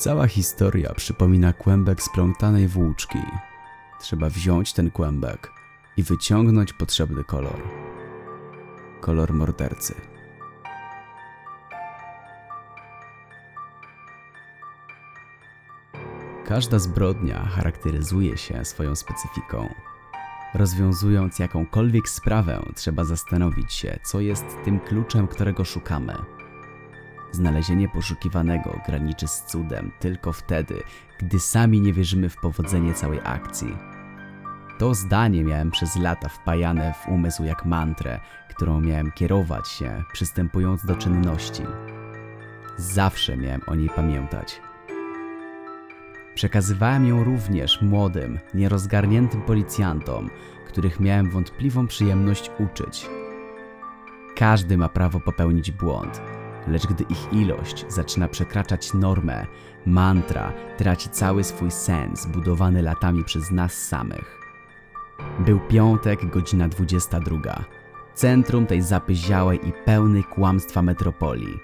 Cała historia przypomina kłębek splątanej włóczki. Trzeba wziąć ten kłębek i wyciągnąć potrzebny kolor. Kolor mordercy. Każda zbrodnia charakteryzuje się swoją specyfiką. Rozwiązując jakąkolwiek sprawę, trzeba zastanowić się, co jest tym kluczem, którego szukamy. Znalezienie poszukiwanego graniczy z cudem tylko wtedy, gdy sami nie wierzymy w powodzenie całej akcji. To zdanie miałem przez lata wpajane w umysł jak mantrę, którą miałem kierować się, przystępując do czynności. Zawsze miałem o niej pamiętać. Przekazywałem ją również młodym, nierozgarniętym policjantom, których miałem wątpliwą przyjemność uczyć. Każdy ma prawo popełnić błąd, lecz gdy ich ilość zaczyna przekraczać normę, mantra traci cały swój sens budowany latami przez nas samych. Był piątek, godzina 22. Centrum tej zapyziałej i pełnej kłamstwa metropolii.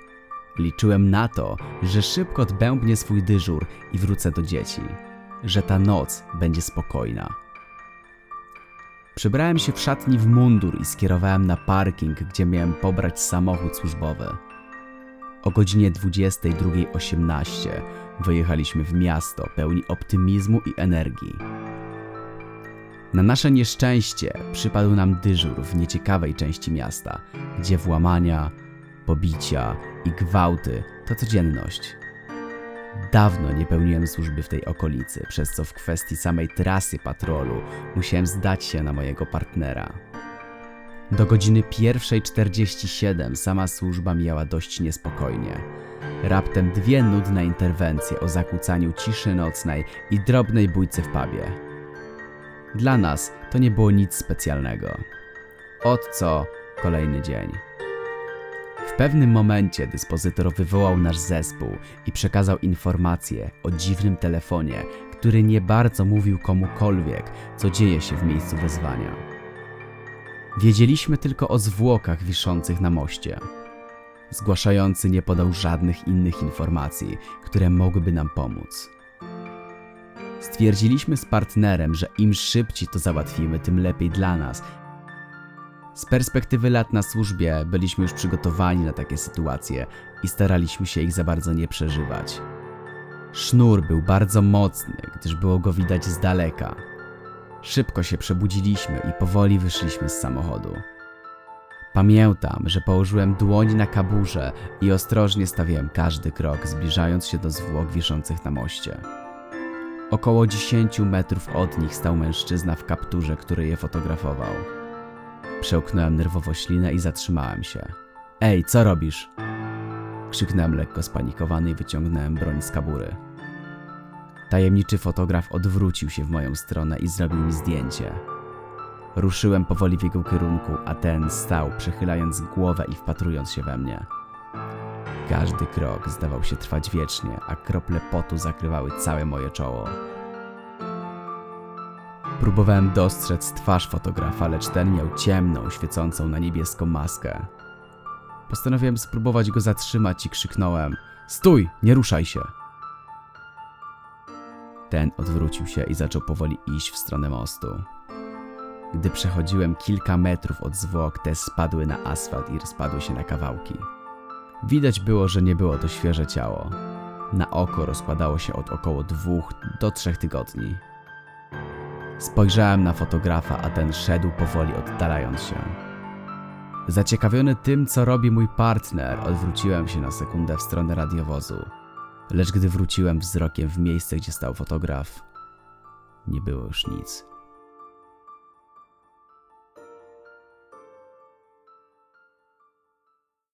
Liczyłem na to, że szybko odbębnię swój dyżur i wrócę do dzieci, że ta noc będzie spokojna. Przebrałem się w szatni w mundur i skierowałem na parking, gdzie miałem pobrać samochód służbowy. O godzinie 22.18 wyjechaliśmy w miasto pełni optymizmu i energii. Na nasze nieszczęście przypadł nam dyżur w nieciekawej części miasta, gdzie włamania, pobicia i gwałty to codzienność. Dawno nie pełniłem służby w tej okolicy, przez co w kwestii samej trasy patrolu musiałem zdać się na mojego partnera. Do godziny 1.47 sama służba mijała dość niespokojnie. Raptem dwie nudne interwencje o zakłócaniu ciszy nocnej i drobnej bójce w pubie. Dla nas to nie było nic specjalnego. Od co kolejny dzień. W pewnym momencie dyspozytor wywołał nasz zespół i przekazał informację o dziwnym telefonie, który nie bardzo mówił komukolwiek, co dzieje się w miejscu wezwania. Wiedzieliśmy tylko o zwłokach wiszących na moście. Zgłaszający nie podał żadnych innych informacji, które mogłyby nam pomóc. Stwierdziliśmy z partnerem, że im szybciej to załatwimy, tym lepiej dla nas. Z perspektywy lat na służbie byliśmy już przygotowani na takie sytuacje i staraliśmy się ich za bardzo nie przeżywać. Sznur był bardzo mocny, gdyż było go widać z daleka. Szybko się przebudziliśmy i powoli wyszliśmy z samochodu. Pamiętam, że położyłem dłoń na kaburze i ostrożnie stawiałem każdy krok, zbliżając się do zwłok wiszących na moście. Około 10 metrów od nich stał mężczyzna w kapturze, który je fotografował. Przełknąłem nerwowo ślinę i zatrzymałem się. Ej, co robisz? Krzyknąłem lekko spanikowany i wyciągnąłem broń z kabury. Tajemniczy fotograf odwrócił się w moją stronę i zrobił mi zdjęcie. Ruszyłem powoli w jego kierunku, a ten stał, przechylając głowę i wpatrując się we mnie. Każdy krok zdawał się trwać wiecznie, a krople potu zakrywały całe moje czoło. Próbowałem dostrzec twarz fotografa, lecz ten miał ciemną, świecącą na niebieską maskę. Postanowiłem spróbować go zatrzymać i krzyknąłem: Stój, nie ruszaj się! Ten odwrócił się i zaczął powoli iść w stronę mostu. Gdy przechodziłem kilka metrów od zwłok, te spadły na asfalt i rozpadły się na kawałki. Widać było, że nie było to świeże ciało. Na oko rozkładało się od około dwóch do trzech tygodni. Spojrzałem na fotografa, a ten szedł powoli oddalając się. Zaciekawiony tym, co robi mój partner, odwróciłem się na sekundę w stronę radiowozu. Lecz gdy wróciłem wzrokiem w miejsce, gdzie stał fotograf, nie było już nic.